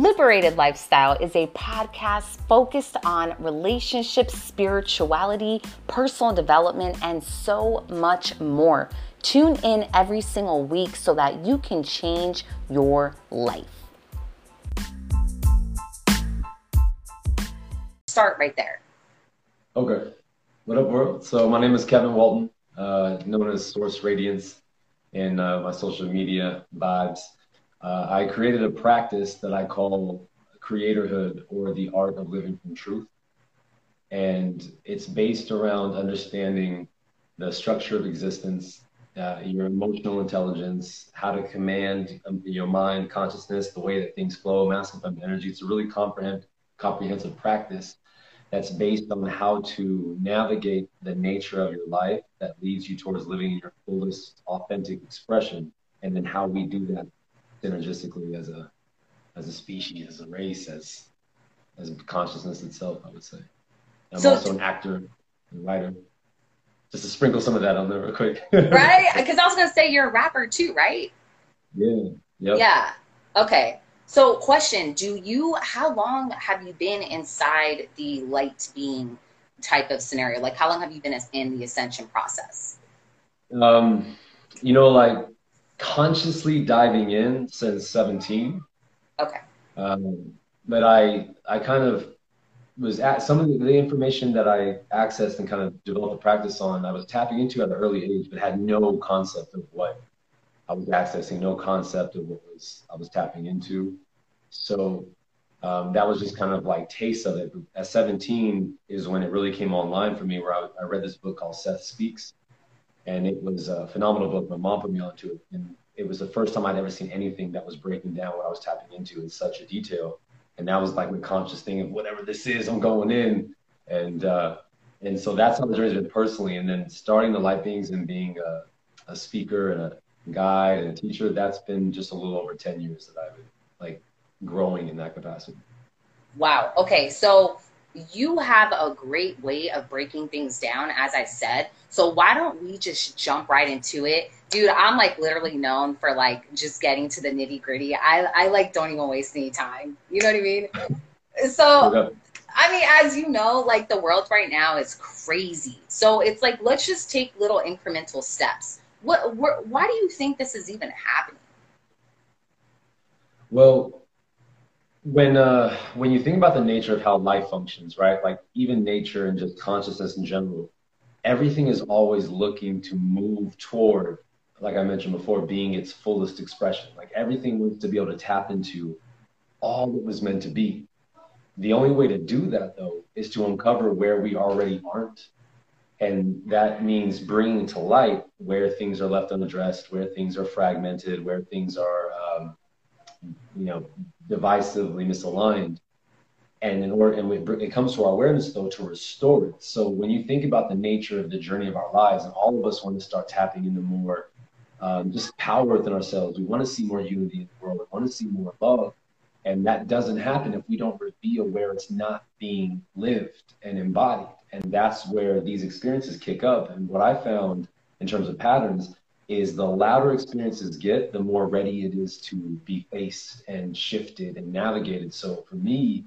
Liberated Lifestyle is a podcast focused on relationships, spirituality, personal development, and so much more. Tune in every single week so that you can change your life. Start right there. Okay. What up, world? So, my name is Kevin Walton, uh, known as Source Radiance in uh, my social media vibes uh, I created a practice that I call creatorhood or the art of living from truth. And it's based around understanding the structure of existence, uh, your emotional intelligence, how to command um, your mind, consciousness, the way that things flow, masculine energy. It's a really comprehensive, comprehensive practice that's based on how to navigate the nature of your life that leads you towards living in your fullest, authentic expression, and then how we do that synergistically as a as a species, as a race, as as consciousness itself. I would say. I'm so, also an actor and writer. Just to sprinkle some of that on there real quick. right? Because I was gonna say you're a rapper too, right? Yeah. Yep. Yeah. Okay. So, question: Do you? How long have you been inside the light being type of scenario? Like, how long have you been in the ascension process? Um, you know, like consciously diving in since 17. Okay. Um, but I, I kind of was at some of the, the, information that I accessed and kind of developed a practice on, I was tapping into at an early age, but had no concept of what I was accessing, no concept of what was I was tapping into. So um, that was just kind of like taste of it. At 17 is when it really came online for me, where I, I read this book called Seth Speaks, and it was a phenomenal book. My mom put me onto it, and it was the first time I'd ever seen anything that was breaking down what I was tapping into in such a detail. And that was like my conscious thing of whatever this is, I'm going in, and uh, and so that's how the journey's been personally. And then starting the light beings and being a, a speaker and a guide and a teacher, that's been just a little over ten years that I've been like growing in that capacity. Wow. Okay, so you have a great way of breaking things down, as I said. So why don't we just jump right into it? Dude, I'm like literally known for like just getting to the nitty gritty. I, I like don't even waste any time. You know what I mean? So, I mean, as you know, like the world right now is crazy. So it's like, let's just take little incremental steps. What, wh- why do you think this is even happening? Well, when uh, when you think about the nature of how life functions, right? Like even nature and just consciousness in general, everything is always looking to move toward, like I mentioned before, being its fullest expression. Like everything wants to be able to tap into all that was meant to be. The only way to do that, though, is to uncover where we already aren't. And that means bringing to light where things are left unaddressed, where things are fragmented, where things are um, you know, divisively misaligned. And in order, and it comes to our awareness though to restore it. So when you think about the nature of the journey of our lives, and all of us want to start tapping into more um, just power within ourselves. We want to see more unity in the world. We want to see more love. And that doesn't happen if we don't reveal where it's not being lived and embodied. And that's where these experiences kick up. And what I found in terms of patterns is the louder experiences get, the more ready it is to be faced and shifted and navigated. So for me,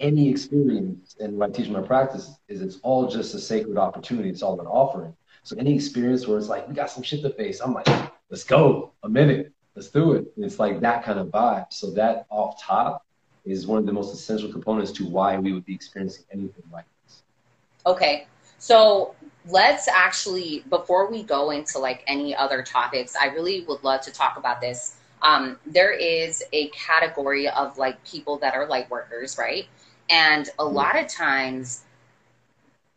any experience and what I teach in my practice is it's all just a sacred opportunity. It's all an offering. So any experience where it's like, we got some shit to face, I'm like, let's go, a minute, let's do it. And it's like that kind of vibe. So that off top is one of the most essential components to why we would be experiencing anything like this. Okay. So let's actually, before we go into like any other topics, I really would love to talk about this. Um, there is a category of like people that are light workers, right? And a mm-hmm. lot of times,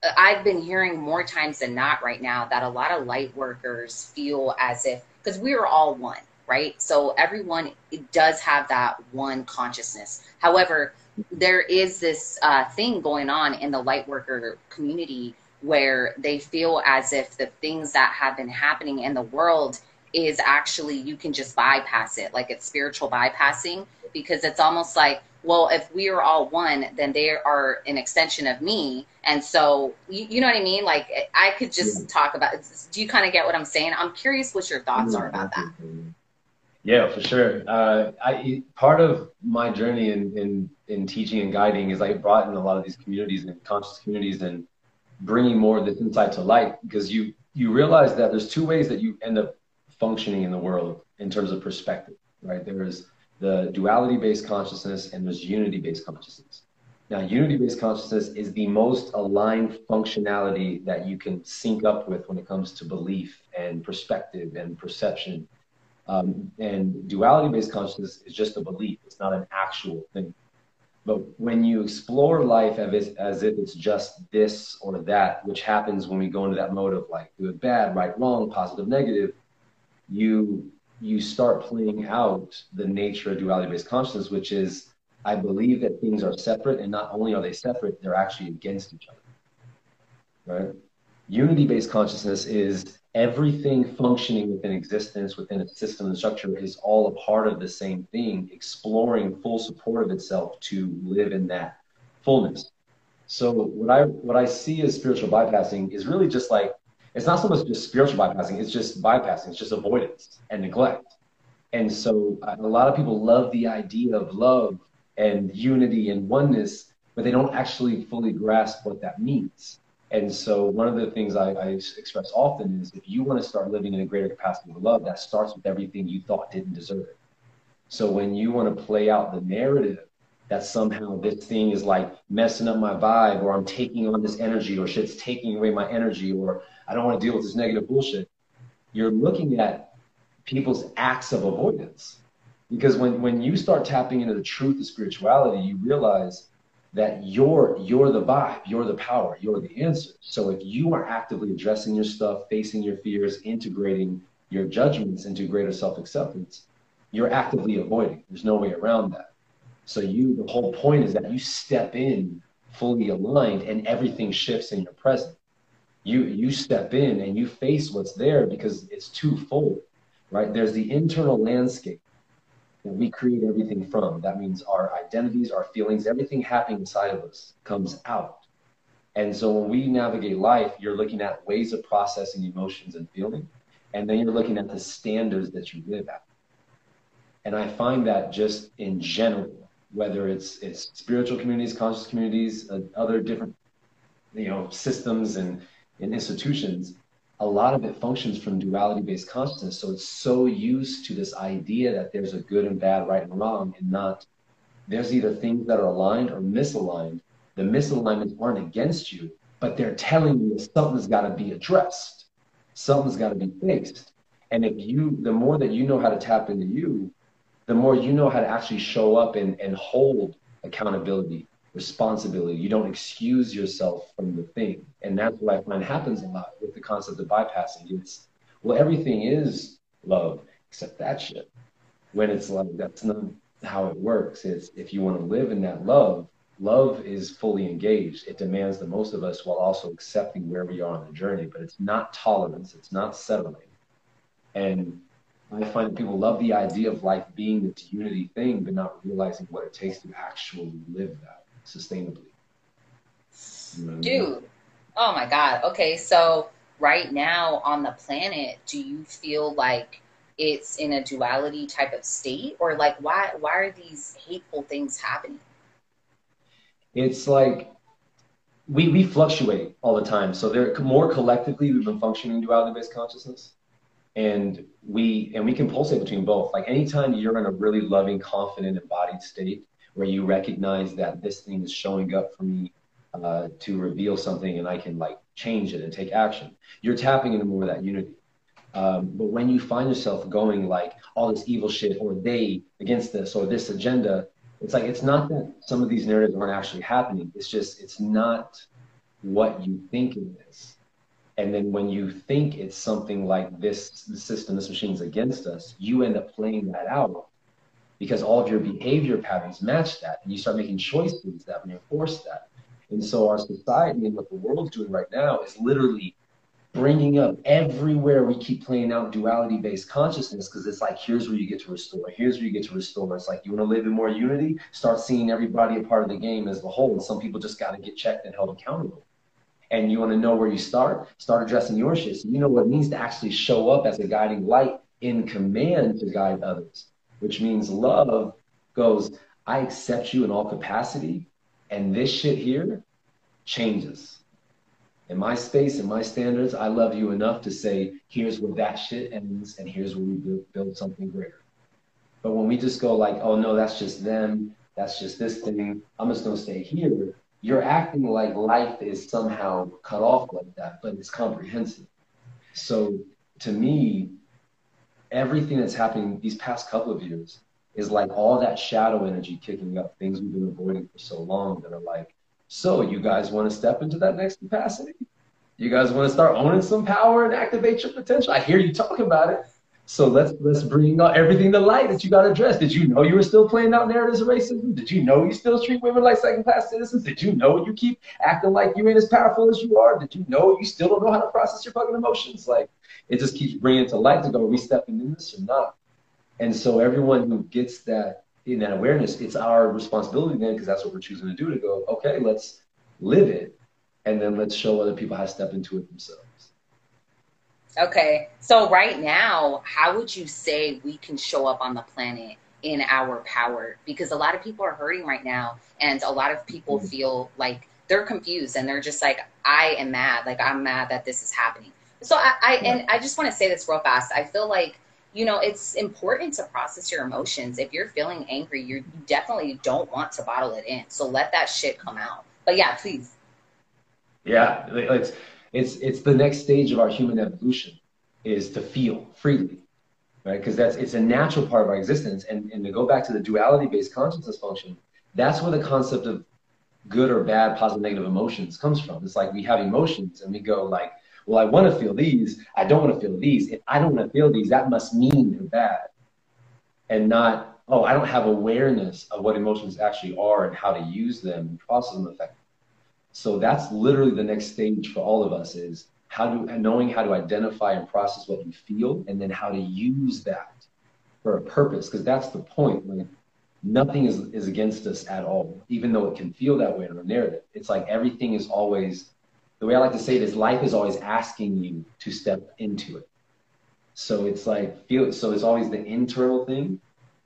uh, I've been hearing more times than not right now that a lot of light workers feel as if, because we are all one, right? So everyone does have that one consciousness. However, there is this uh, thing going on in the light worker community where they feel as if the things that have been happening in the world is actually you can just bypass it like it's spiritual bypassing because it's almost like well if we are all one then they are an extension of me and so you, you know what i mean like i could just yeah. talk about do you kind of get what i'm saying i'm curious what your thoughts are about that Yeah, for sure. Uh, I part of my journey in, in in teaching and guiding is I brought in a lot of these communities and conscious communities and bringing more of this insight to light because you you realize that there's two ways that you end up functioning in the world in terms of perspective, right? There is the duality based consciousness and there's unity based consciousness. Now, unity based consciousness is the most aligned functionality that you can sync up with when it comes to belief and perspective and perception. Um, and duality based consciousness is just a belief, it's not an actual thing. But when you explore life as as if it's just this or that, which happens when we go into that mode of like good, bad, right, wrong, positive, negative, you you start playing out the nature of duality based consciousness, which is I believe that things are separate, and not only are they separate, they're actually against each other. Right? Unity based consciousness is everything functioning within existence, within a system and structure, is all a part of the same thing, exploring full support of itself to live in that fullness. So what I what I see as spiritual bypassing is really just like it's not so much just spiritual bypassing, it's just bypassing, it's just avoidance and neglect. And so uh, a lot of people love the idea of love and unity and oneness, but they don't actually fully grasp what that means. And so one of the things I, I express often is if you want to start living in a greater capacity of love, that starts with everything you thought didn't deserve it. So when you want to play out the narrative that somehow this thing is like messing up my vibe or I'm taking on this energy or shit's taking away my energy or I don't want to deal with this negative bullshit. You're looking at people's acts of avoidance. Because when, when you start tapping into the truth of spirituality, you realize that you're you're the vibe, you're the power, you're the answer. So if you are actively addressing your stuff, facing your fears, integrating your judgments into greater self-acceptance, you're actively avoiding. There's no way around that. So you the whole point is that you step in fully aligned and everything shifts in your present you you step in and you face what's there because it's twofold, right? There's the internal landscape we create everything from. That means our identities, our feelings, everything happening inside of us comes out. And so when we navigate life, you're looking at ways of processing emotions and feeling, and then you're looking at the standards that you live at. And I find that just in general, whether it's it's spiritual communities, conscious communities, uh, other different you know systems and in institutions, a lot of it functions from duality based consciousness. So it's so used to this idea that there's a good and bad, right and wrong, and not there's either things that are aligned or misaligned. The misalignments aren't against you, but they're telling you something's got to be addressed, something's got to be fixed. And if you, the more that you know how to tap into you, the more you know how to actually show up and, and hold accountability responsibility. You don't excuse yourself from the thing. And that's what I find happens a lot with the concept of bypassing. It's, well, everything is love except that shit. When it's like, that's not how it works. It's if you want to live in that love, love is fully engaged. It demands the most of us while also accepting where we are on the journey. But it's not tolerance, it's not settling. And I find that people love the idea of life being this unity thing, but not realizing what it takes to actually live that sustainably. You know Dude, I mean? oh my God. Okay, so right now on the planet, do you feel like it's in a duality type of state, or like why why are these hateful things happening? It's like we we fluctuate all the time. So they're more collectively we've been functioning duality based consciousness. And we and we can pulsate between both. Like anytime you're in a really loving, confident, embodied state, where you recognize that this thing is showing up for me uh, to reveal something and I can like change it and take action. You're tapping into more of that unity. Um, but when you find yourself going like all this evil shit or they against this or this agenda, it's like it's not that some of these narratives aren't actually happening. It's just it's not what you think it is. And then when you think it's something like this, the system, this machine's against us, you end up playing that out because all of your behavior patterns match that and you start making choices that reinforce that. And so our society and what the world's doing right now is literally bringing up everywhere we keep playing out duality based consciousness because it's like here's where you get to restore here's where you get to restore. It's like you want to live in more unity? Start seeing everybody a part of the game as the whole. And some people just got to get checked and held accountable. And you want to know where you start? Start addressing your shit. So you know what it means to actually show up as a guiding light in command to guide others, which means love goes, I accept you in all capacity, and this shit here changes. In my space, in my standards, I love you enough to say, here's where that shit ends, and here's where we build, build something greater. But when we just go like, oh no, that's just them, that's just this thing, I'm just gonna stay here, you're acting like life is somehow cut off like that, but it's comprehensive. So to me, everything that's happening these past couple of years is like all that shadow energy kicking up, things we've been avoiding for so long that are like, so you guys want to step into that next capacity? You guys want to start owning some power and activate your potential? I hear you talking about it. So let's let's bring everything to light that you got addressed. Did you know you were still playing out narratives of racism? Did you know you still treat women like second class citizens? Did you know you keep acting like you ain't as powerful as you are? Did you know you still don't know how to process your fucking emotions? Like it just keeps bringing to light to go, are we stepping in this or not? And so everyone who gets that in that awareness, it's our responsibility then, because that's what we're choosing to do, to go, okay, let's live it, and then let's show other people how to step into it themselves. Okay, so right now, how would you say we can show up on the planet in our power? Because a lot of people are hurting right now, and a lot of people mm-hmm. feel like they're confused and they're just like, I am mad. Like, I'm mad that this is happening. So I, I and I just want to say this real fast. I feel like you know, it's important to process your emotions. If you're feeling angry, you definitely don't want to bottle it in. So let that shit come out. But yeah, please. Yeah, it's it's it's the next stage of our human evolution is to feel freely, right? Because that's it's a natural part of our existence. And and to go back to the duality-based consciousness function, that's where the concept of good or bad, positive, negative emotions comes from. It's like we have emotions and we go like well, I want to feel these. I don't want to feel these. If I don't want to feel these, that must mean they're bad. And not, oh, I don't have awareness of what emotions actually are and how to use them and process them effectively. So that's literally the next stage for all of us is how to knowing how to identify and process what you feel and then how to use that for a purpose. Because that's the point. Like nothing is, is against us at all, even though it can feel that way in our narrative. It's like everything is always the way I like to say it is life is always asking you to step into it. So it's like feel so it's always the internal thing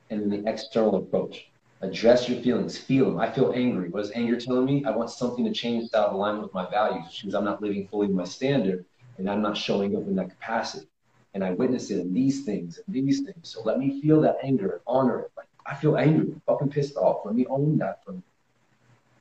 and the external approach. Address your feelings, feel them. I feel angry. What is anger telling me? I want something to change out of alignment with my values, which means I'm not living fully my standard and I'm not showing up in that capacity. And I witness it in these things and these things. So let me feel that anger and honor it. Like I feel angry, I'm fucking pissed off. Let me own that for me.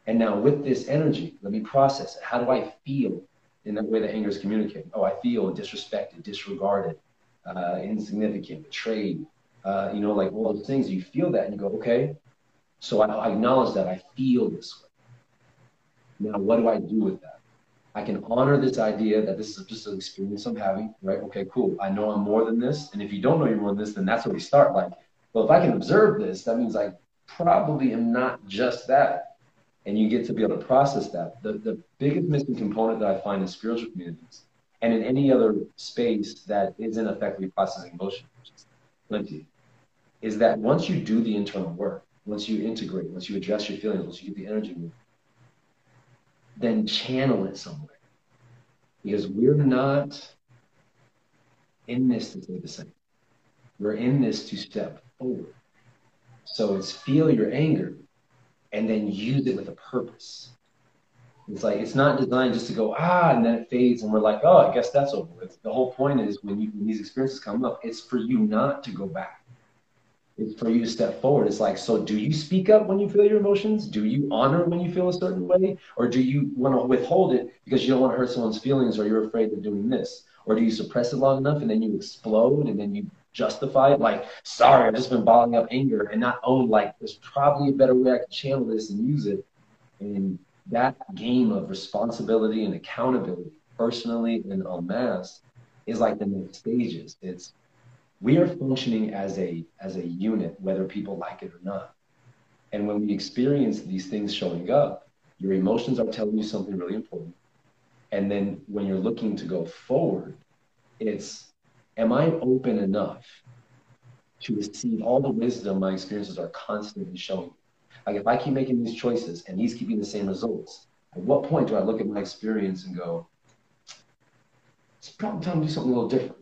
And now with this energy, let me process it. How do I feel in the way that anger is communicating? Oh, I feel disrespected, disregarded, uh, insignificant, betrayed, uh, you know, like all those things. You feel that and you go, okay, so I, I acknowledge that I feel this way. Now, what do I do with that? I can honor this idea that this is just an experience I'm having, right? Okay, cool. I know I'm more than this. And if you don't know you're more than this, then that's where we start. Like, well, if I can observe this, that means I probably am not just that and you get to be able to process that. The, the biggest missing component that I find in spiritual communities and in any other space that isn't effectively processing emotion, which is plenty, is that once you do the internal work, once you integrate, once you address your feelings, once you get the energy moving, then channel it somewhere. Because we're not in this to stay the same. We're in this to step forward. So it's feel your anger, and then use it with a purpose. It's like it's not designed just to go ah and then it fades and we're like oh I guess that's over. The whole point is when you when these experiences come up, it's for you not to go back. It's for you to step forward. It's like so do you speak up when you feel your emotions? Do you honor when you feel a certain way, or do you want to withhold it because you don't want to hurt someone's feelings or you're afraid of doing this? Or do you suppress it long enough and then you explode and then you justify it. Like, sorry, I've just been bottling up anger and not own like there's probably a better way I can channel this and use it. And that game of responsibility and accountability, personally and en masse, is like the next stages. It's we are functioning as a as a unit, whether people like it or not. And when we experience these things showing up, your emotions are telling you something really important. And then when you're looking to go forward, it's am I open enough to receive all the wisdom my experiences are constantly showing? Like if I keep making these choices and he's keeping the same results, at what point do I look at my experience and go, it's probably time to do something a little different?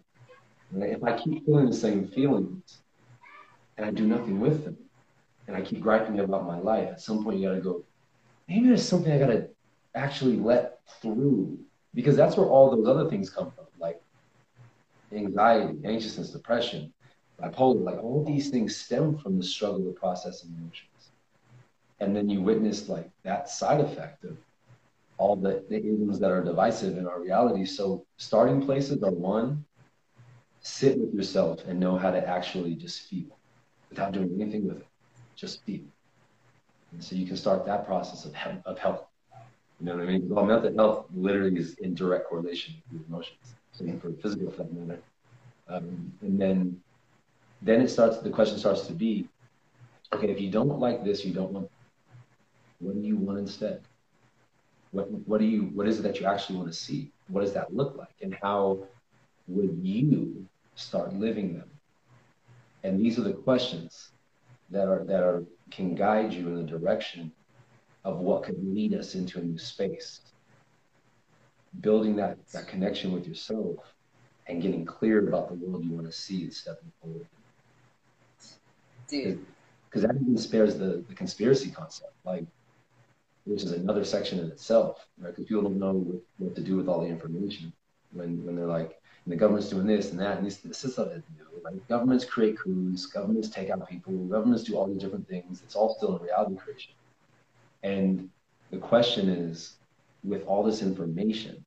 If I keep feeling the same feelings and I do nothing with them, and I keep griping about my life, at some point you gotta go, maybe there's something I gotta actually let through. Because that's where all those other things come from, like anxiety, anxiousness, depression, bipolar, like all these things stem from the struggle of processing emotions. And then you witness like that side effect of all the, the that are divisive in our reality. So starting places are one, sit with yourself and know how to actually just feel without doing anything with it. Just feel. And so you can start that process of, health, of health. You know what I mean? Well, mental health literally is in direct correlation with emotions. Same for physical that matter. Um, and then, then it starts. The question starts to be, okay, if you don't like this, you don't want. What do you want instead? What what do you what is it that you actually want to see? What does that look like? And how would you start living them? And these are the questions that are that are can guide you in the direction of what could lead us into a new space. Building that, that connection with yourself and getting clear about the world you want to see and stepping forward. Dude. Because that even spares the, the conspiracy concept. Like which is another section in itself, right? Because people don't know what, what, to do with all the information when, when they're like, the government's doing this and that, and this, this is something new. Like governments create coups, governments take out people, governments do all these different things. It's all still in reality creation. And the question is, with all this information,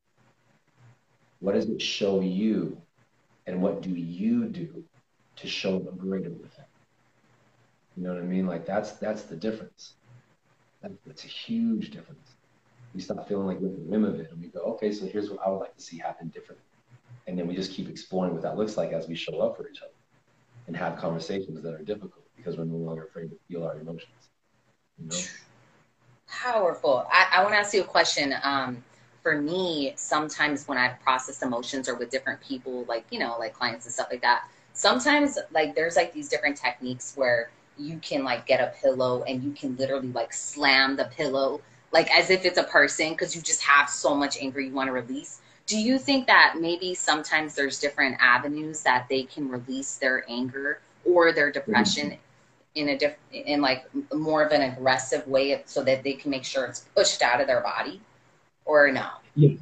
what does it show you, and what do you do to show a greater with it? You know what I mean? Like that's that's the difference. That's a huge difference. We stop feeling like we're the whim of it and we go, okay, so here's what I would like to see happen differently. And then we just keep exploring what that looks like as we show up for each other and have conversations that are difficult because we're no longer afraid to feel our emotions. You know? Powerful. I, I want to ask you a question. Um, for me, sometimes when I've processed emotions or with different people, like, you know, like clients and stuff like that, sometimes like there's like these different techniques where you can like get a pillow and you can literally like slam the pillow like as if it's a person because you just have so much anger you want to release do you think that maybe sometimes there's different avenues that they can release their anger or their depression mm-hmm. in a different in like more of an aggressive way so that they can make sure it's pushed out of their body or no? Yeah.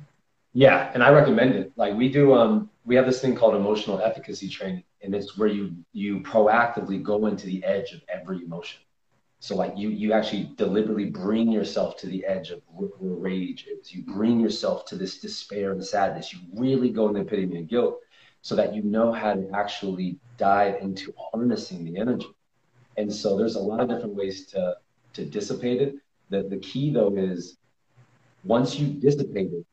Yeah. And i recommend it. Like we do um we have this thing called emotional efficacy training and it's where you you proactively go into the edge of every emotion so like you you actually deliberately bring yourself to the edge of rage you bring yourself to this despair and sadness. You really go in the epitome of guilt so that you know how to actually dive into harnessing the energy. And so there's a lot of different ways to to dissipate it. The, the key though is once you dissipate it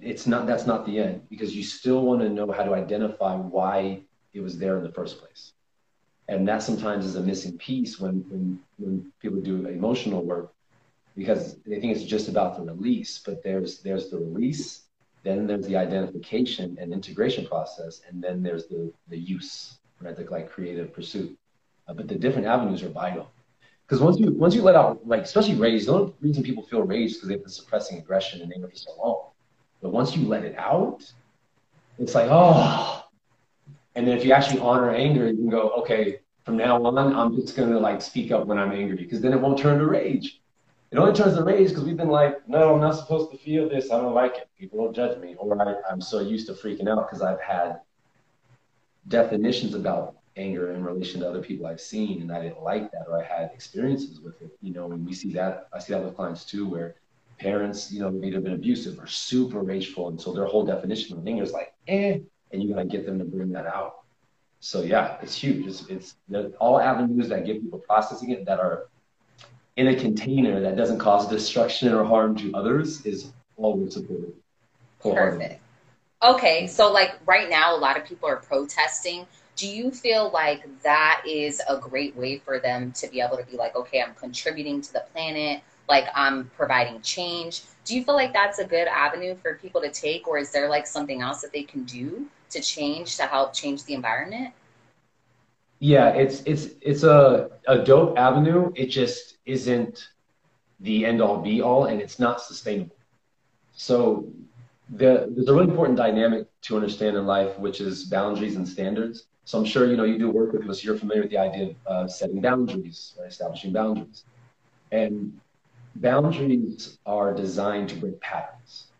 it's not that's not the end because you still want to know how to identify why it was there in the first place and that sometimes is a missing piece when when, when people do emotional work because they think it's just about the release but there's there's the release then there's the identification and integration process and then there's the the use right? The like creative pursuit. Uh, but the different avenues are vital. Because once you once you let out like especially rage the only reason people feel rage because they've been suppressing aggression and anger for so long. But once you let it out, it's like, oh. And then if you actually honor anger, you can go, okay, from now on, I'm just going to like speak up when I'm angry because then it won't turn to rage. It only turns to rage because we've been like, no, I'm not supposed to feel this. I don't like it. People don't judge me. Or I, I'm so used to freaking out because I've had definitions about anger in relation to other people I've seen and I didn't like that or I had experiences with it. You know, and we see that, I see that with clients too, where parents, you know, may have been abusive or super rageful. And so their whole definition of anger is like, eh, and you got to get them to bring that out. So yeah, it's huge. It's, it's all avenues that give people processing it that are in a container that doesn't cause destruction or harm to others is always supported. Perfect. Okay, so like right now, a lot of people are protesting. Do you feel like that is a great way for them to be able to be like, okay, I'm contributing to the planet like I'm providing change. Do you feel like that's a good avenue for people to take, or is there like something else that they can do to change to help change the environment? Yeah, it's it's it's a a dope avenue. It just isn't the end all be all, and it's not sustainable. So the, there's a really important dynamic to understand in life, which is boundaries and standards. So I'm sure you know you do work with us. You're familiar with the idea of setting boundaries, establishing boundaries, and boundaries are designed to break patterns.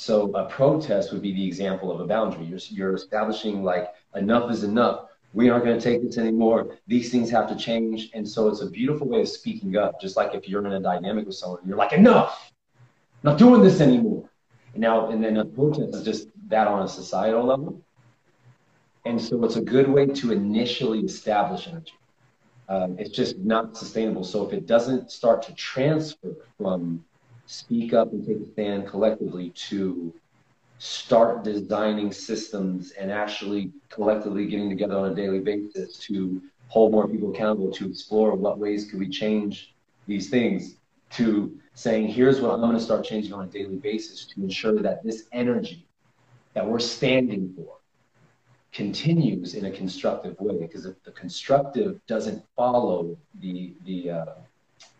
So a protest would be the example of a boundary. You're, you're establishing like enough is enough. We aren't going to take this anymore. These things have to change. And so it's a beautiful way of speaking up. Just like if you're in a dynamic with someone, you're like, enough, I'm not doing this anymore. And now, and then a protest is just that on a societal level. And so it's a good way to initially establish energy. Um, it's just not sustainable. So if it doesn't start to transfer from speak up and take a stand collectively to start designing systems and actually collectively getting together on a daily basis to hold more people accountable, to explore what ways could we change these things, to saying, here's what I'm going to start changing on a daily basis to ensure that this energy that we're standing for continues in a constructive way. Because if the constructive doesn't follow the, the, uh,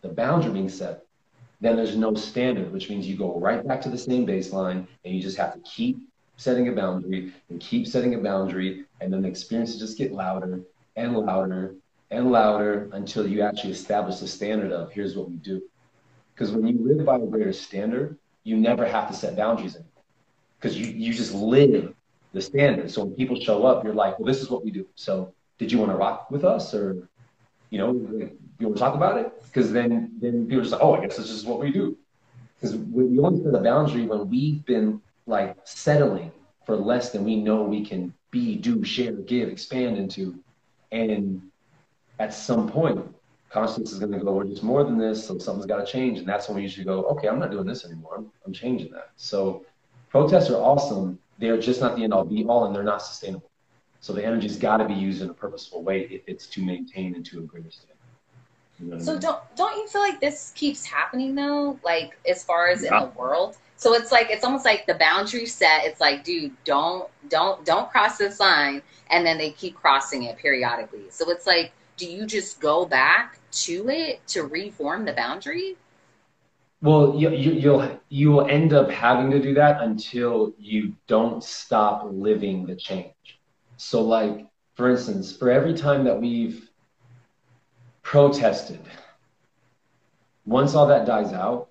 the boundary being set, then there's no standard, which means you go right back to the same baseline and you just have to keep setting a boundary and keep setting a boundary. And then the experiences just get louder and louder and louder until you actually establish the standard of here's what we do. Because when you live by a greater standard, you never have to set boundaries anymore. Because you, you just live the standard. So when people show up, you're like, well, this is what we do. So did you want to rock with us or, you know, to talk about it? Because then, then people are just like, oh, I guess this is what we do. Because we only set a boundary when we've been like settling for less than we know we can be, do, share, give, expand into. And at some point, consciousness is going to go, we're just more than this, so something's got to change. And that's when we usually go, okay, I'm not doing this anymore. I'm, I'm changing that. So protests are awesome. They're just not the end all be all, and they're not sustainable. So the energy's got to be used in a purposeful way if it's to maintain into a greater state so don't don't you feel like this keeps happening though? Like as far as yeah. in the world. So it's like it's almost like the boundary set. It's like, dude, don't don't don't cross this line, and then they keep crossing it periodically. So it's like, do you just go back to it to reform the boundary? Well, you, you, you'll you will end up having to do that until you don't stop living the change. So, like for instance, for every time that we've protested. Once all that dies out,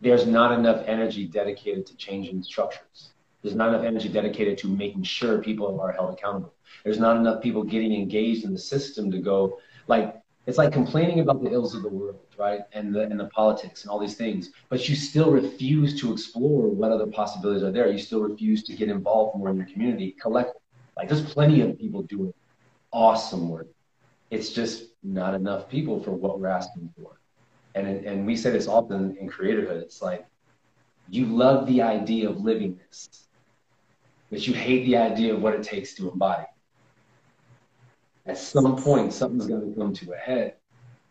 there's not enough energy dedicated to changing structures. There's not enough energy dedicated to making sure people are held accountable. There's not enough people getting engaged in the system to go like it's like complaining about the ills of the world, right? And the and the politics and all these things, but you still refuse to explore what other possibilities are there. You still refuse to get involved more in your community, collect. Like there's plenty of people doing awesome work it's just not enough people for what we're asking for. And, and we say this often in creatorhood. It's like, you love the idea of living this, but you hate the idea of what it takes to embody. At some point, something's going to come to a head.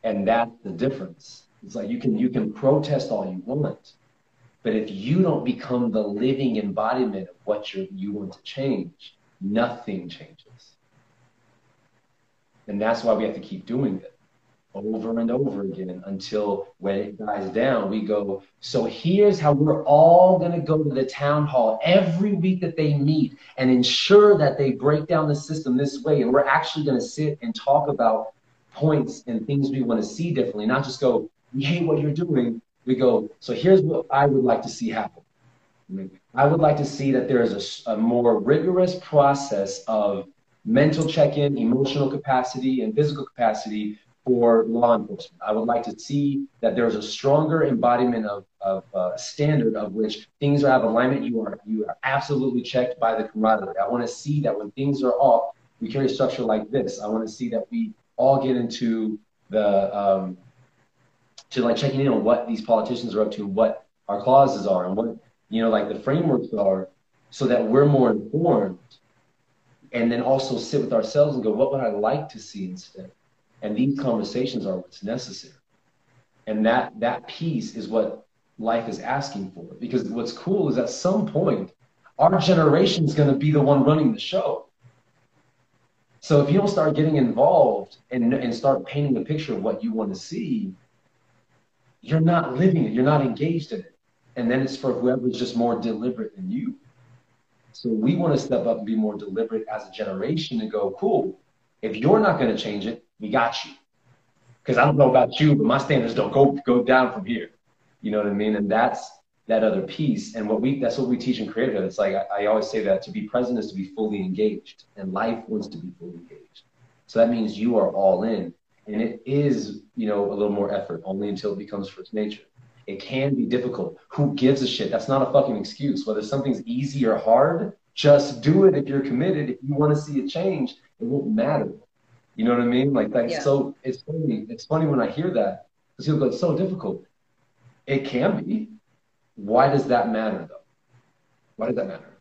And that's the difference. It's like you can, you can protest all you want, but if you don't become the living embodiment of what you you want to change, nothing changes. And that's why we have to keep doing it over and over again until when it dies down, we go, so here's how we're all going to go to the town hall every week that they meet and ensure that they break down the system this way. And we're actually going to sit and talk about points and things we want to see differently, not just go, we hate what you're doing. We go, so here's what I would like to see happen. I would like to see that there is a, a more rigorous process of mental check-in, emotional capacity, and physical capacity for law enforcement. I would like to see that there's a stronger embodiment of, of uh, standard of which things are out of alignment. You are you are absolutely checked by the camaraderie. I want to see that when things are off, we carry structure like this. I want to see that we all get into the um, to like checking in on what these politicians are up to, what our clauses are, and what you know like the frameworks are, so that we're more informed and then also sit with ourselves and go, what would I like to see instead? And these conversations are what's necessary. And that that piece is what life is asking for. Because what's cool is at some point, our generation is going to be the one running the show. So if you don't start getting involved and, and start painting a picture of what you want to see, you're not living it. You're not engaged in it. and then it's for whoever's just more deliberate than you. So we want to step up and be more deliberate as a generation and go, cool. If you're not going to change it, we got you. Because I don't know about you, but my standards don't go go down from here. You know what I mean? And that's that other piece. And what we that's what we teach in creative. It's like I, I always say that to be present is to be fully engaged, and life wants to be fully engaged. So that means you are all in, and it is you know a little more effort only until it becomes first nature. It can be difficult. Who gives a shit? That's not a fucking excuse. Whether something's easy or hard, just do it if you're committed. If you want to see a change, it won't matter. You know what I mean? Like that's yeah. so. It's funny. It's funny when I hear that because people go, "It's so difficult." It can be. Why does that matter, though? Why does that matter?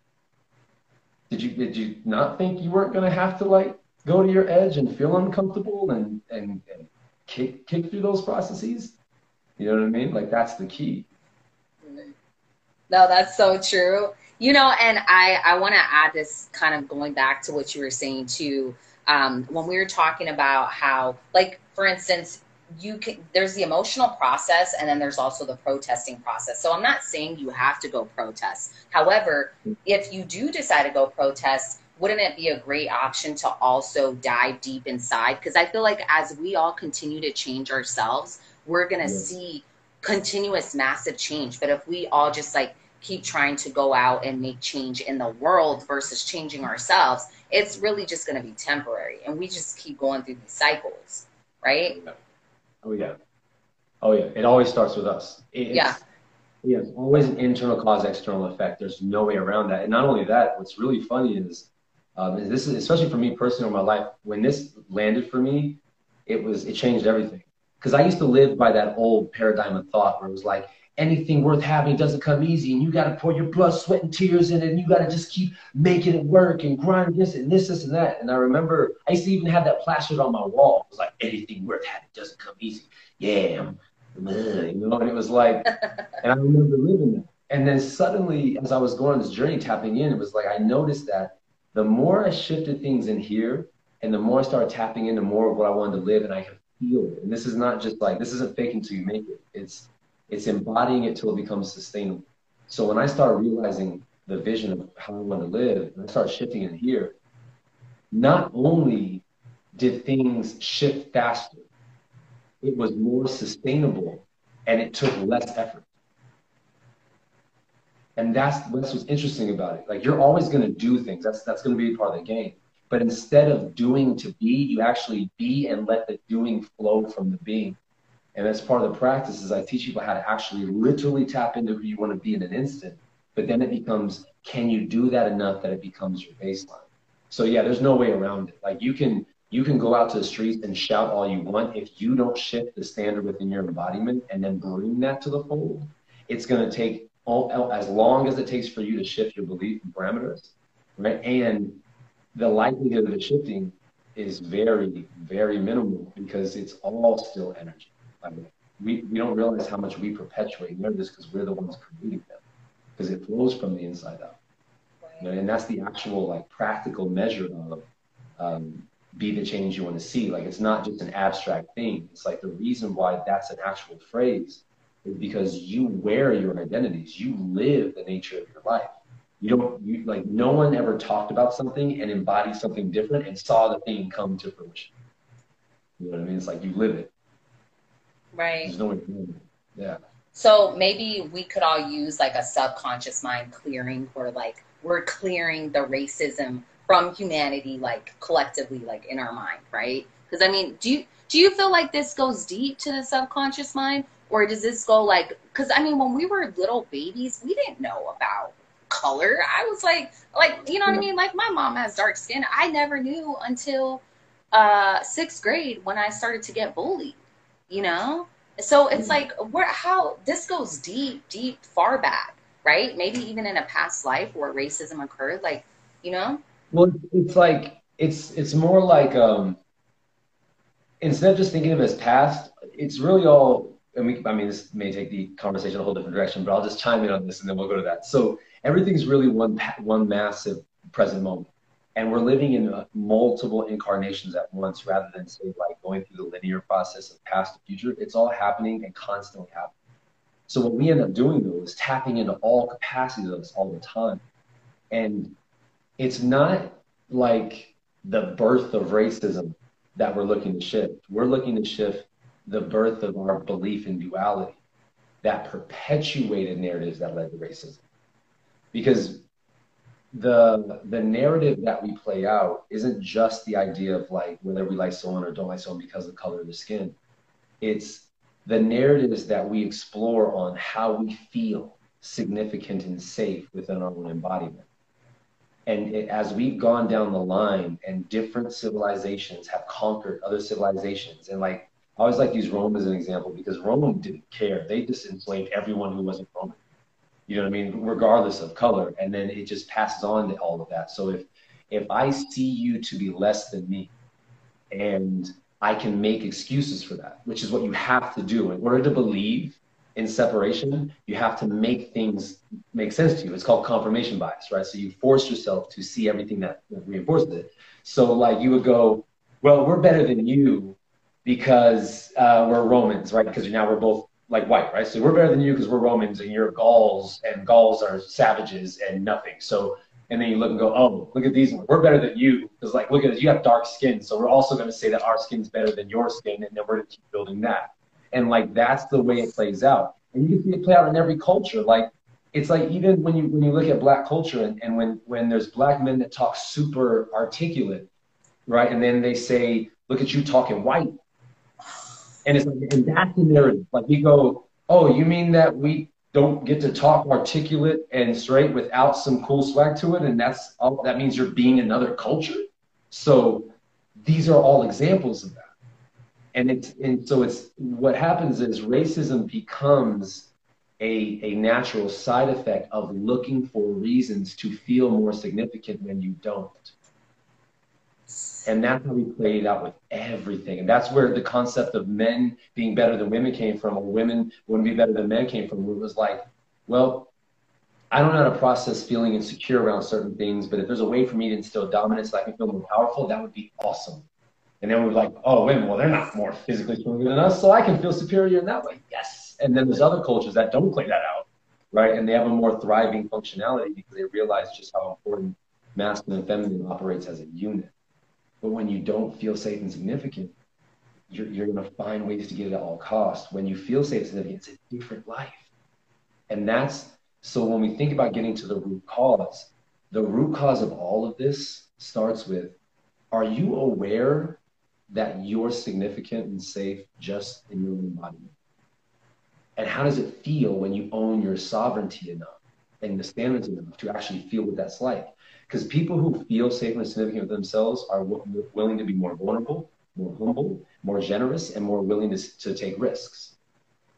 Did you did you not think you weren't going to have to like go to your edge and feel uncomfortable and and, and kick kick through those processes? You know what I mean? Like that's the key. No, that's so true. You know, and I I want to add this kind of going back to what you were saying too. Um, when we were talking about how, like, for instance, you can there's the emotional process and then there's also the protesting process so i'm not saying you have to go protest however if you do decide to go protest wouldn't it be a great option to also dive deep inside because i feel like as we all continue to change ourselves we're going to yes. see continuous massive change but if we all just like keep trying to go out and make change in the world versus changing ourselves it's really just going to be temporary and we just keep going through these cycles right. Oh yeah. Oh yeah. It always starts with us. It's, yeah. Yeah, always an internal cause, external effect. There's no way around that. And not only that, what's really funny is, um, is this is especially for me personally in my life. When this landed for me, it was it changed everything. Because I used to live by that old paradigm of thought where it was like, anything worth having doesn't come easy and you got to pour your blood sweat and tears in it and you got to just keep making it work and grind this and this this and that. And i remember i used to even have that plastered on my wall. It was like anything worth having doesn't come easy. Yeah I'm, you know and it was like and i remember living that. And then suddenly as i was going on this journey tapping in it was like i noticed that the more i shifted things in here and the more i started tapping into more of what i wanted to live and i could feel it and this is not just like this isn't fake until you make it it's it's embodying it till it becomes sustainable. So when I start realizing the vision of how I want to live, and I start shifting it here, not only did things shift faster, it was more sustainable and it took less effort. And that's, that's what's interesting about it. Like you're always to do things. That's that's to be part of the game. But instead of doing to be, you actually be and let the doing flow from the being. And as part of the practice is I teach people how to actually literally tap into who you want to be in an instant. But then it becomes, can you do that enough that it becomes your baseline? So yeah, there's no way around it. Like you can you can go out to the streets and shout all you want. If you don't shift the standard within your embodiment and then bring that to the fold, it's going to take all, as long as it takes for you to shift your belief and parameters, right? And the likelihood of it shifting is very, very minimal because it's all still energy. I mean, we, we don't realize how much we perpetuate nervous because we're the ones creating them because it flows from the inside out. You know, and that's the actual like practical measure of um, be the change you want to see. Like it's not just an abstract thing. It's like the reason why that's an actual phrase is because you wear your identities. You live the nature of your life. You don't you like no one ever talked about something and embodied something different and saw the thing come to fruition. You know what I mean? It's like you live it. Right. There's no Yeah. So maybe we could all use like a subconscious mind clearing where like we're clearing the racism from humanity like collectively like in our mind, right? Because I mean, do you do you feel like this goes deep to the subconscious mind or does this go like because I mean when we were little babies, we didn't know about color. I was like like you know what I mean? Like my mom has dark skin. I never knew until uh sixth grade when I started to get bullied you know? So it's mm-hmm. like where how this goes deep, deep, far back, right? Maybe even in a past life where racism occurred, like, you know? Well, it's like it's it's more like um instead of just thinking of it as past, it's really all and we I mean this may take the conversation a whole different direction, but I'll just chime in on this and then we'll go to that. So everything's really one one massive present moment and we're living in uh, multiple incarnations at once rather than say like going through the linear process of past to future it's all happening and constantly happening So what we end up doing though is tapping into all capacities of us all the time. And it's not like the birth of racism that we're looking to shift. We're looking to shift the birth of our belief in duality that perpetuated narratives that led to racism. Because the the narrative that we play out isn't just the idea of like whether we like someone or don't like someone because of the color of the skin. It's the narratives that we explore on how we feel significant and safe within our own embodiment. And it, as we've gone down the line and different civilizations have conquered other civilizations, and like I always like to use Rome as an example because Rome didn't care. They just enslaved everyone who wasn't Roman. You know what I mean? Regardless of color. And then it just passes on to all of that. So if if I see you to be less than me and I can make excuses for that, which is what you have to do in order to believe in separation, you have to make things make sense to you. It's called confirmation bias, right? So you force yourself to see everything that, reinforces it. So like you would go, well, we're better than you because uh, we're Romans, right? Because now we're both like white, right? So we're better than you because we're Romans and you're Gauls and Gauls are savages and nothing. So and then you look and go, oh, look at these. We're better than you because like look at this, you have dark skin, so we're also going to say that our skin's better than your skin, and then we're going to keep building that. And like that's the way it plays out, and you can see it play out in every culture. Like it's like even when you when you look at black culture and, and when when there's black men that talk super articulate, right, and then they say, look at you talking white, and it's like and that's the narrative. Like we go, oh, you mean that we don't get to talk articulate and straight without some cool swag to it, and that's all, that means you're being another culture. So these are all examples of that. And it's and so it's what happens is racism becomes a, a natural side effect of looking for reasons to feel more significant when you don't. And that's how we played out with everything. And that's where the concept of men being better than women came from, or women wouldn't be better than men came from. It was like, well, I don't know how to process feeling insecure around certain things, but if there's a way for me to instill dominance so I can feel more powerful, that would be awesome. And then we're like, oh, women, well, they're not more physically stronger than us, so I can feel superior in that way. Yes. And then there's other cultures that don't play that out, right? And they have a more thriving functionality because they realize just how important masculine and feminine operates as a unit. But when you don't feel safe and significant, you're, you're going to find ways to get it at all costs. When you feel safe and significant, it's a different life. And that's so when we think about getting to the root cause, the root cause of all of this starts with are you aware that you're significant and safe just in your own body? And how does it feel when you own your sovereignty enough and the standards enough to actually feel what that's like? Because people who feel safe and significant with themselves are w- willing to be more vulnerable, more humble, more generous, and more willing to, to take risks.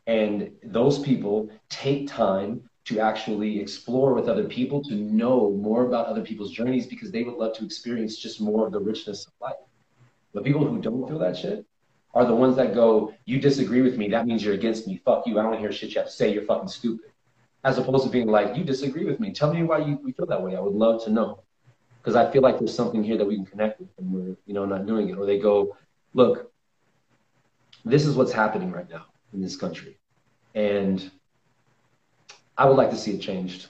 And those people take time to actually explore with other people, to know more about other people's journeys because they would love to experience just more of the richness of life. But people who don't feel that shit are the ones that go, You disagree with me, that means you're against me. Fuck you. I don't hear shit you have to say. You're fucking stupid as opposed to being like, you disagree with me. Tell me why you, you feel that way. I would love to know. Because I feel like there's something here that we can connect with and we're, you know, not doing it. Or they go, look, this is what's happening right now in this country. And I would like to see it changed.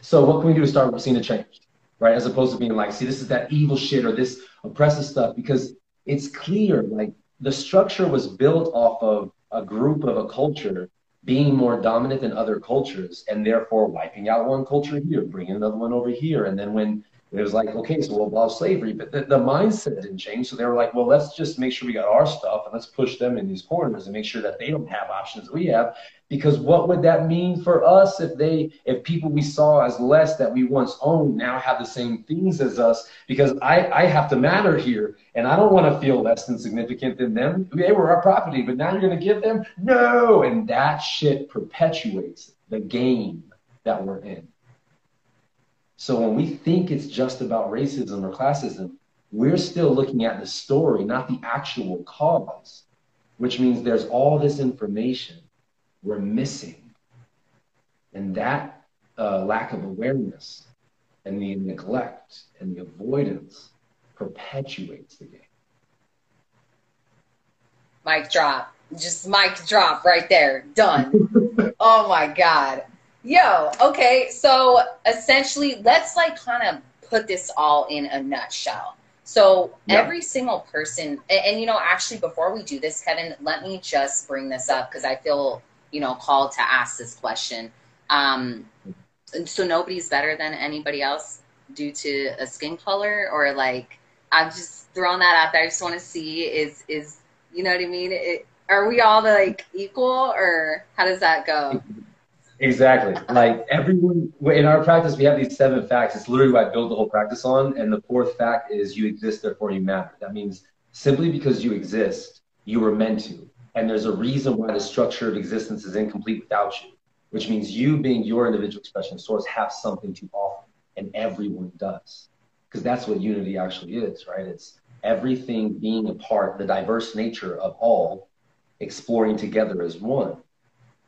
So what can we do to start seeing it changed? Right? As opposed to being like, see, this is that evil shit or this oppressive stuff, because it's clear, like the structure was built off of a group of a culture being more dominant than other cultures and therefore wiping out one culture here, bringing another one over here. And then when it was like, okay, so we'll abolish slavery, but the, the mindset didn't change. So they were like, well, let's just make sure we got our stuff and let's push them in these corners and make sure that they don't have options we have. Because what would that mean for us if they, if people we saw as less that we once owned now have the same things as us? Because I, I have to matter here and I don't want to feel less than significant than them. They were our property, but now you're going to give them? No. And that shit perpetuates the game that we're in. So when we think it's just about racism or classism, we're still looking at the story, not the actual cause, which means there's all this information we're missing. And that uh, lack of awareness and the neglect and the avoidance perpetuates the game. Mic drop. Just mic drop right there. Done. Oh my God. Yo, okay. So essentially, let's like kind of put this all in a nutshell. So yeah. every single person, and, and, you know, actually, before we do this, Kevin, let me just bring this up because I feel, you know, called to ask this question. Um, so nobody's better than anybody else due to a skin color, or like I'm just throwing that out there. I just want to see is is you know what I mean? It, are we all like equal, or how does that go? Exactly. Like everyone in our practice, we have these seven facts. It's literally what I build the whole practice on. And the fourth fact is you exist, therefore you matter. That means simply because you exist, you were meant to. And there's a reason why the structure of existence is incomplete without you, which means you being your individual expression source have something to offer. And everyone does. Because that's what unity actually is, right? It's everything being a part, the diverse nature of all, exploring together as one.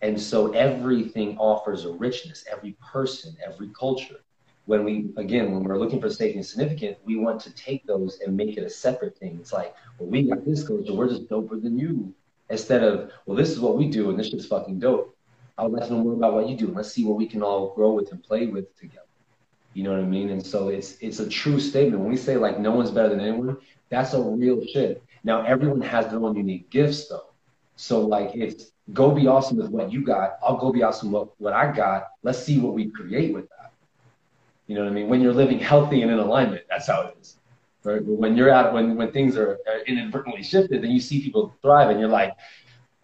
And so everything offers a richness, every person, every culture. When we, again, when we're looking for and significant, we want to take those and make it a separate thing. It's like, well, we got this culture, we're just doper than you. Instead of, well, this is what we do and this shit's fucking dope. I would like to know more about what you do. Let's see what we can all grow with and play with together. You know what I mean? And so it's it's a true statement. When we say like no one's better than anyone, that's a real shit. Now everyone has their own unique gifts though. So like it's go be awesome with what you got. I'll go be awesome with what I got. Let's see what we create with that. You know what I mean? When you're living healthy and in alignment, that's how it is. Right? But when you're out, when when things are inadvertently shifted, then you see people thrive, and you're like,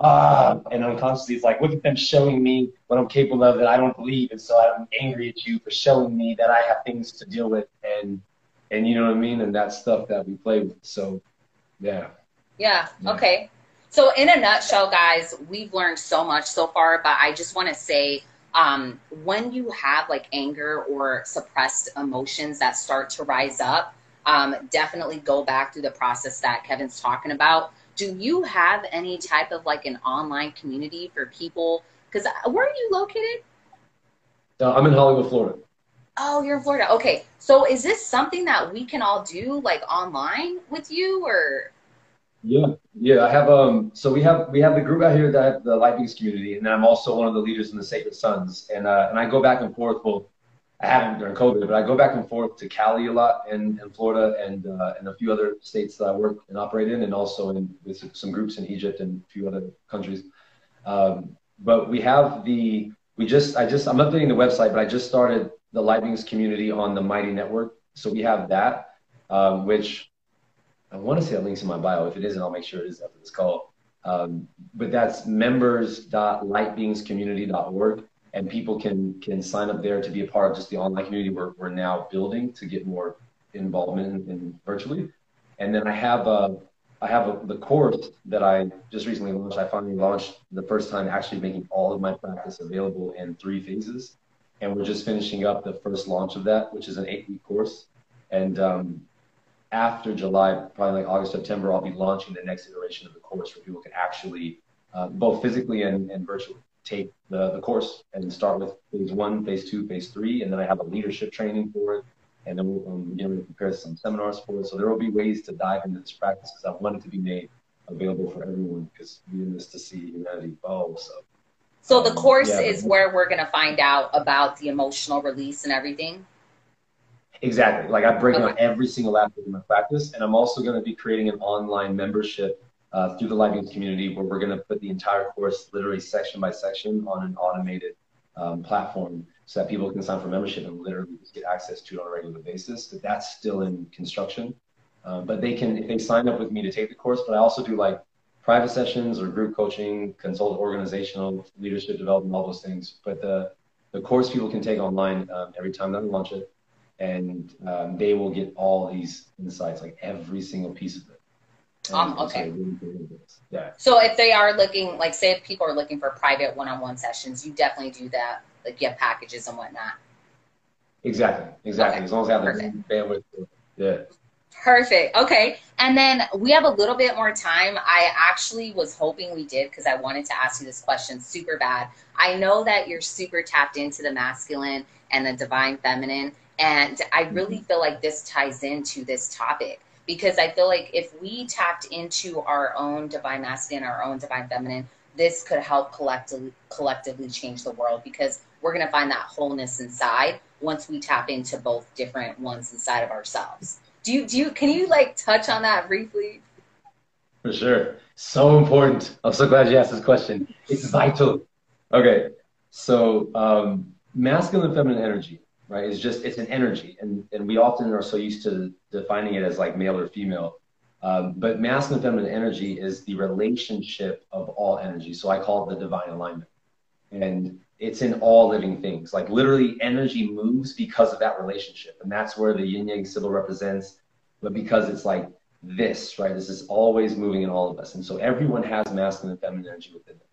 ah, and unconsciously it's like, look at them showing me what I'm capable of that I don't believe, and so I'm angry at you for showing me that I have things to deal with, and and you know what I mean, and that's stuff that we play with. So, yeah. Yeah. yeah. Okay. So, in a nutshell, guys, we've learned so much so far, but I just want to say um, when you have like anger or suppressed emotions that start to rise up, um, definitely go back through the process that Kevin's talking about. Do you have any type of like an online community for people? Because uh, where are you located? Uh, I'm in Hollywood, Florida. Oh, you're in Florida. Okay. So is this something that we can all do like online with you or? Yeah, yeah. I have um. So we have we have the group out here that the Light Beings community, and then I'm also one of the leaders in the Sacred Sons, and uh, and I go back and forth. Well, I haven't during COVID, but I go back and forth to Cali a lot in, in Florida and uh, and a few other states that I work and operate in, and also in with some groups in Egypt and a few other countries. Um, but we have the we just I just I'm updating the website, but I just started the Light Beings community on the Mighty Network, so we have that, um, which I want to say that links in my bio. If it isn't, I'll make sure it is after this call. Um, but that's members.lightbeingscommunity.org, and people can can sign up there to be a part of just the online community we're, we're now building to get more involvement in, in virtually. And then I have a, I have a, the course that I just recently launched. I finally launched the first time actually making all of my practice available in three phases. And we're just finishing up the first launch of that, which is an eight week course. And um, after July, probably like August, September, I'll be launching the next iteration of the course where people can actually, uh, both physically and, and virtually, take the, the course and start with phase one, phase two, phase three, and then I have a leadership training for it. And then we'll um, begin to prepare some seminars for it. So there will be ways to dive into this practice because I want it to be made available for everyone because we in this to see humanity evolve. So, so the um, course yeah, is where we're going to find out about the emotional release and everything. Exactly. Like I break okay. down every single aspect of my practice, and I'm also going to be creating an online membership uh, through the Beings community where we're going to put the entire course, literally section by section, on an automated um, platform so that people can sign for membership and literally just get access to it on a regular basis. But that's still in construction. Um, but they can, if they sign up with me to take the course, but I also do like private sessions or group coaching, consult organizational leadership development, all those things. But the the course people can take online um, every time that I launch it and um, they will get all these insights, like every single piece of it. Um, okay. Yeah. So if they are looking, like, say, if people are looking for private one-on-one sessions, you definitely do that, like, get packages and whatnot. Exactly. Exactly. Okay. As long as I have Perfect. the bandwidth. Yeah. Perfect. Okay. And then we have a little bit more time. I actually was hoping we did because I wanted to ask you this question super bad. I know that you're super tapped into the masculine and the divine feminine. And I really mm-hmm. feel like this ties into this topic because I feel like if we tapped into our own divine masculine, our own divine feminine, this could help collectively collectively change the world because we're going to find that wholeness inside once we tap into both different ones inside of ourselves. Do you do you can you like touch on that briefly? For sure. So important. I'm so glad you asked this question. It's vital. Okay. So um, masculine and feminine energy, right, is just it's an energy. And and we often are so used to defining it as like male or female. Um, but masculine and feminine energy is the relationship of all energy. So I call it the divine alignment. And it's in all living things. Like literally, energy moves because of that relationship. And that's where the yin yang symbol represents. But because it's like this, right? This is always moving in all of us. And so everyone has masculine and feminine energy within them.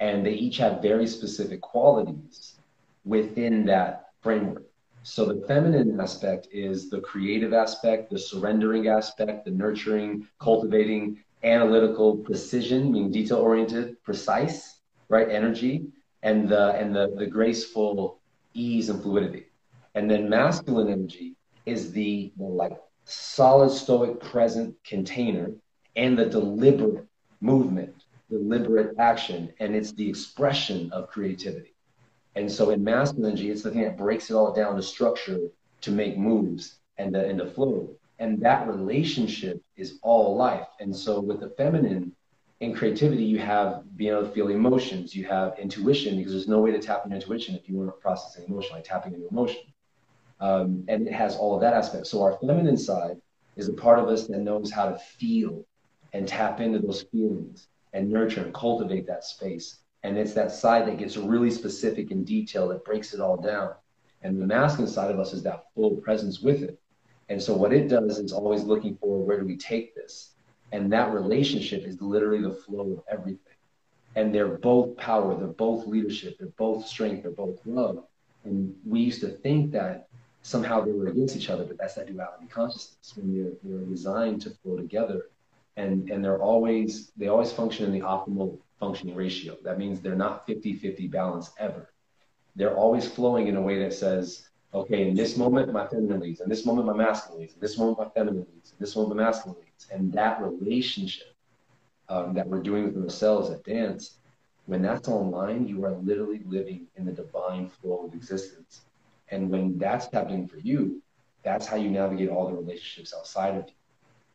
And they each have very specific qualities within that framework. So the feminine aspect is the creative aspect, the surrendering aspect, the nurturing, cultivating, analytical, precision, meaning detail oriented, precise, right? Energy, and the and the, the graceful ease and fluidity. And then masculine energy is the, the like solid stoic present container and the deliberate movement, deliberate action, and it's the expression of creativity. And so in masculine energy, it's the thing that breaks it all down to structure to make moves and the, and the flow. And that relationship is all life. And so with the feminine in creativity, you have being able to feel emotions, you have intuition, because there's no way to tap into intuition if you weren't processing emotion, like tapping into emotion. Um, and it has all of that aspect. So our feminine side is a part of us that knows how to feel and tap into those feelings and nurture and cultivate that space. And it's that side that gets really specific and detailed that breaks it all down. And the masculine side of us is that full presence with it. And so what it does is always looking for where do we take this? And that relationship is literally the flow of everything. And they're both power, they're both leadership, they're both strength, they're both love. And we used to think that somehow they were against each other, but that's that duality consciousness when they're, they're designed to flow together. And, and they're always, they always function in the optimal functioning ratio. That means they're not 50 50 balance ever. They're always flowing in a way that says, okay, in this moment, my feminine leads, in this moment, my masculine leads, in this moment, my feminine leads, in this moment, my masculine leads. And that relationship um, that we're doing with ourselves at dance, when that's online, you are literally living in the divine flow of existence. And when that's happening for you, that's how you navigate all the relationships outside of you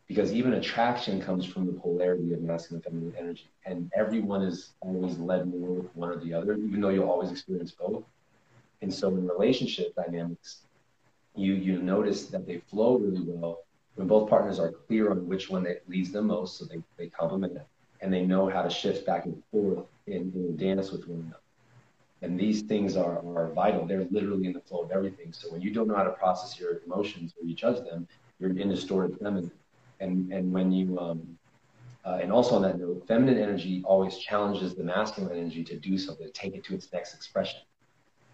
because even attraction comes from the polarity of masculine and feminine energy. And everyone is always led more with one or the other, even though you'll always experience both. And so in relationship dynamics, you you notice that they flow really well when both partners are clear on which one that leads them most, so they, they complement it. And they know how to shift back and forth in, in dance with one another. And these things are, are vital. They're literally in the flow of everything. So when you don't know how to process your emotions or you judge them, you're in distorted feminine and and when you um, uh, and also on that note, feminine energy always challenges the masculine energy to do something, to take it to its next expression.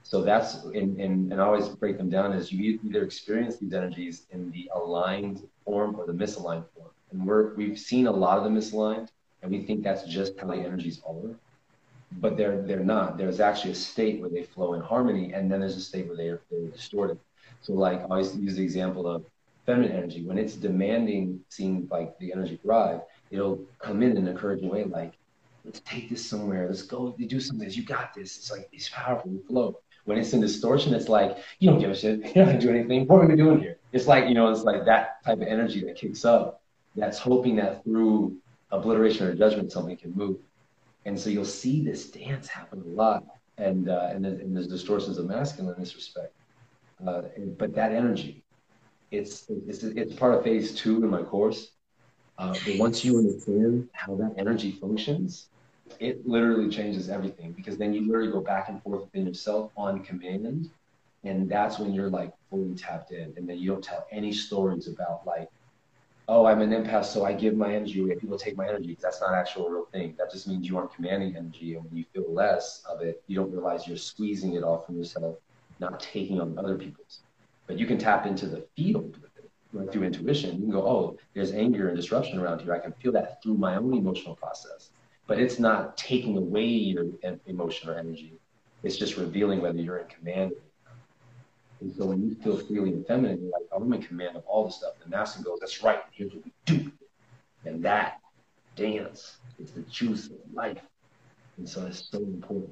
So that's in, in and I always break them down as you either experience these energies in the aligned form or the misaligned form. And we're we've seen a lot of the misaligned, and we think that's just how the energies are. But they're they're not. There's actually a state where they flow in harmony, and then there's a state where they're they're distorted. So like I always use the example of feminine energy, when it's demanding seeing like the energy drive, it'll come in in an encouraging way, like, let's take this somewhere, let's go do something, you got this. It's like it's powerful, we flow. When it's in distortion, it's like, you don't give a shit, you're not gonna do anything, what are we doing here? It's like, you know, it's like that type of energy that kicks up that's hoping that through obliteration or judgment something can move. And so you'll see this dance happen a lot. And, uh, and, and there's distortions of masculine in this respect. Uh, but that energy, it's it's it's part of phase two in my course. Uh, but once you understand how that energy functions, it literally changes everything because then you literally go back and forth within yourself on command, and that's when you're like fully tapped in, and then you don't tell any stories about like, oh, I'm an empath, so I give my energy away. People take my energy that's not actual real thing. That just means you aren't commanding energy, and when you feel less of it, you don't realize you're squeezing it off from yourself, not taking on other people's. But you can tap into the field through intuition. You can go, oh, there's anger and disruption around here. I can feel that through my own emotional process. But it's not taking away your emotion or energy. It's just revealing whether you're in command and so when you feel freely and feminine, you're like, I'm in command of all the stuff. And masculine goes, that's right. Here's what we do. And that dance is the juice of life. And so it's so important.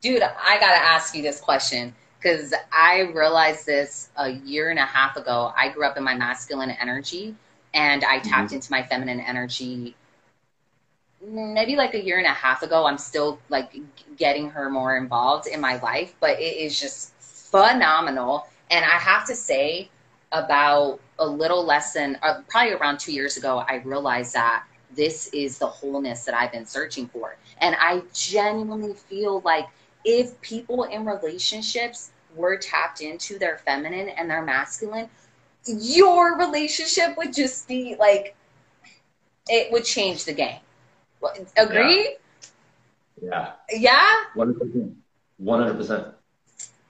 Dude, I got to ask you this question because I realized this a year and a half ago. I grew up in my masculine energy and I tapped mm-hmm. into my feminine energy maybe like a year and a half ago. I'm still like getting her more involved in my life, but it is just phenomenal. And I have to say, about a little less than uh, probably around two years ago, I realized that this is the wholeness that I've been searching for. And I genuinely feel like if people in relationships were tapped into their feminine and their masculine, your relationship would just be like, it would change the game. Agree? Yeah. Yeah? 100%. 100%.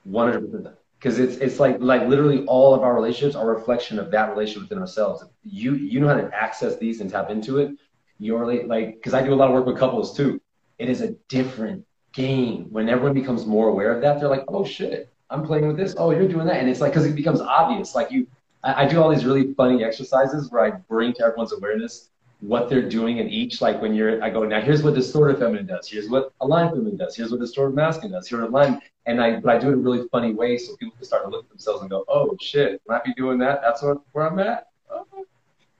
100%. Because it's it's like like literally all of our relationships are a reflection of that relationship within ourselves. You you know how to access these and tap into it. You're like because I do a lot of work with couples too. It is a different game when everyone becomes more aware of that. They're like, oh shit, I'm playing with this. Oh, you're doing that, and it's like because it becomes obvious. Like you, I, I do all these really funny exercises where I bring to everyone's awareness what they're doing in each. Like when you're, I go, now here's what distorted feminine does. Here's what aligned feminine does. Here's what distorted masculine does. Here's aligned. And I, but I do it in really funny way so people can start to look at themselves and go, oh shit, when I be doing that, that's what, where I'm at. Oh.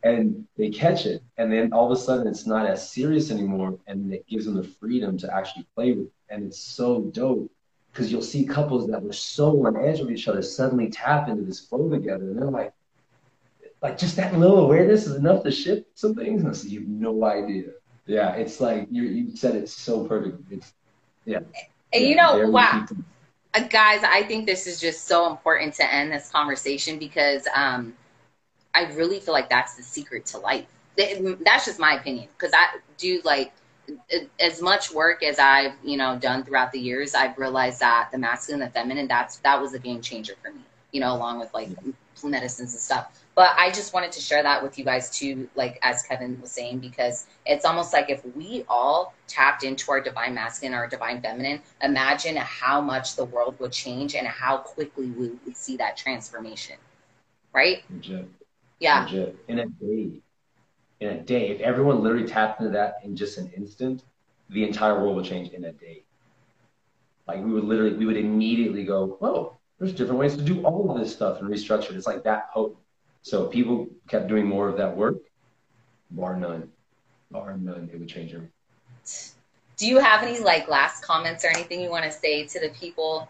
And they catch it. And then all of a sudden it's not as serious anymore. And it gives them the freedom to actually play with it. And it's so dope because you'll see couples that were so on edge of each other suddenly tap into this flow together. And they're like, like just that little awareness is enough to shift some things. And so you have no idea. Yeah, it's like you you said it so perfect. It's yeah. And yeah, you know, wow. Uh, guys, I think this is just so important to end this conversation because um, I really feel like that's the secret to life. That's just my opinion because I do like as much work as I've you know done throughout the years. I've realized that the masculine and the feminine that's that was a game changer for me. You know, along with like mm-hmm. medicines and stuff. But I just wanted to share that with you guys too, like as Kevin was saying, because it's almost like if we all tapped into our divine masculine, our divine feminine, imagine how much the world would change and how quickly we would see that transformation. Right? Legit. Yeah. Legit. In a day. In a day. If everyone literally tapped into that in just an instant, the entire world would change in a day. Like we would literally, we would immediately go, whoa, there's different ways to do all of this stuff and restructure it. It's like that potent. So if people kept doing more of that work, bar none, bar none, it would change everything. Do you have any like last comments or anything you want to say to the people?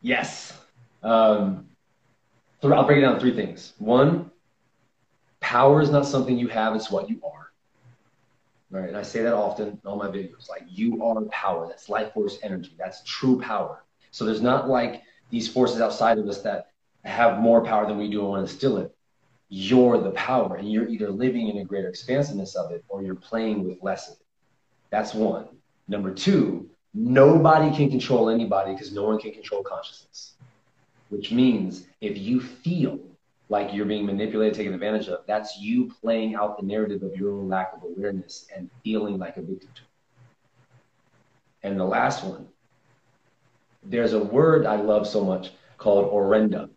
Yes. Um, so I'll break it down three things. One, power is not something you have, it's what you are. Right? And I say that often in all my videos. Like you are power. That's life force energy. That's true power. So there's not like these forces outside of us that have more power than we do and want to instill it. You're the power, and you're either living in a greater expansiveness of it or you're playing with less of it. That's one. Number two, nobody can control anybody because no one can control consciousness. Which means if you feel like you're being manipulated, taken advantage of, that's you playing out the narrative of your own lack of awareness and feeling like a victim. And the last one, there's a word I love so much called orenda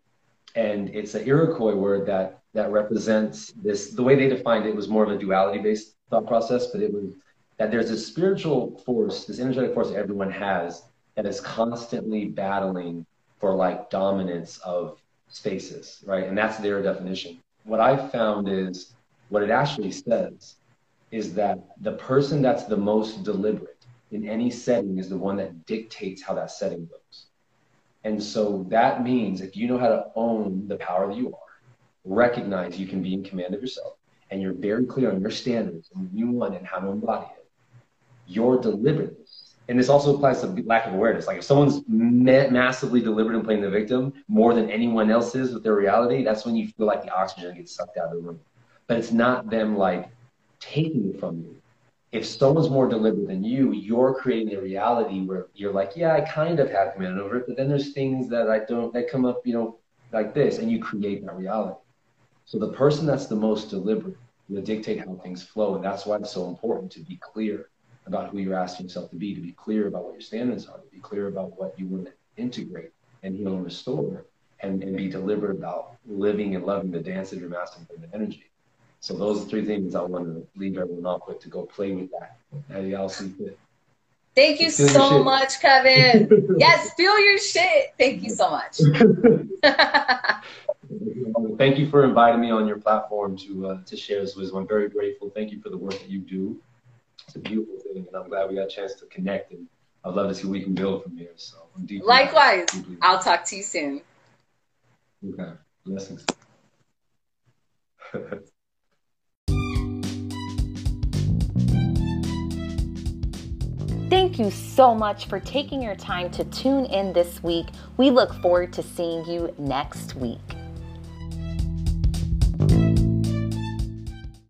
and it's an Iroquois word that that represents this. The way they defined it was more of a duality-based thought process, but it was that there's a spiritual force, this energetic force that everyone has that is constantly battling for like dominance of spaces, right? And that's their definition. What I found is what it actually says is that the person that's the most deliberate in any setting is the one that dictates how that setting goes. And so that means if you know how to own the power that you are, recognize you can be in command of yourself, and you're very clear on your standards and you want and how to embody it, your deliberateness. And this also applies to lack of awareness. Like if someone's ma- massively deliberate in playing the victim more than anyone else is with their reality, that's when you feel like the oxygen gets sucked out of the room. But it's not them like taking it from you if someone's more deliberate than you, you're creating a reality where you're like, yeah, I kind of have command over it, but then there's things that I don't that come up, you know, like this, and you create that reality. So the person that's the most deliberate will dictate how things flow, and that's why it's so important to be clear about who you're asking yourself to be, to be clear about what your standards are, to be clear about what you want to integrate and heal and restore, and, and be deliberate about living and loving the dance of your masculine energy. So those are three things I want to leave everyone off with to go play with that. How y'all see fit. Thank you feel so much, Kevin. yes, feel your shit. Thank you so much. Thank you for inviting me on your platform to uh, to share this wisdom. I'm very grateful. Thank you for the work that you do. It's a beautiful thing, and I'm glad we got a chance to connect. And I'd love to see what we can build from here. So I'm deeply likewise. Deeply I'll talk to you soon. Okay. Blessings. Thank you so much for taking your time to tune in this week. We look forward to seeing you next week.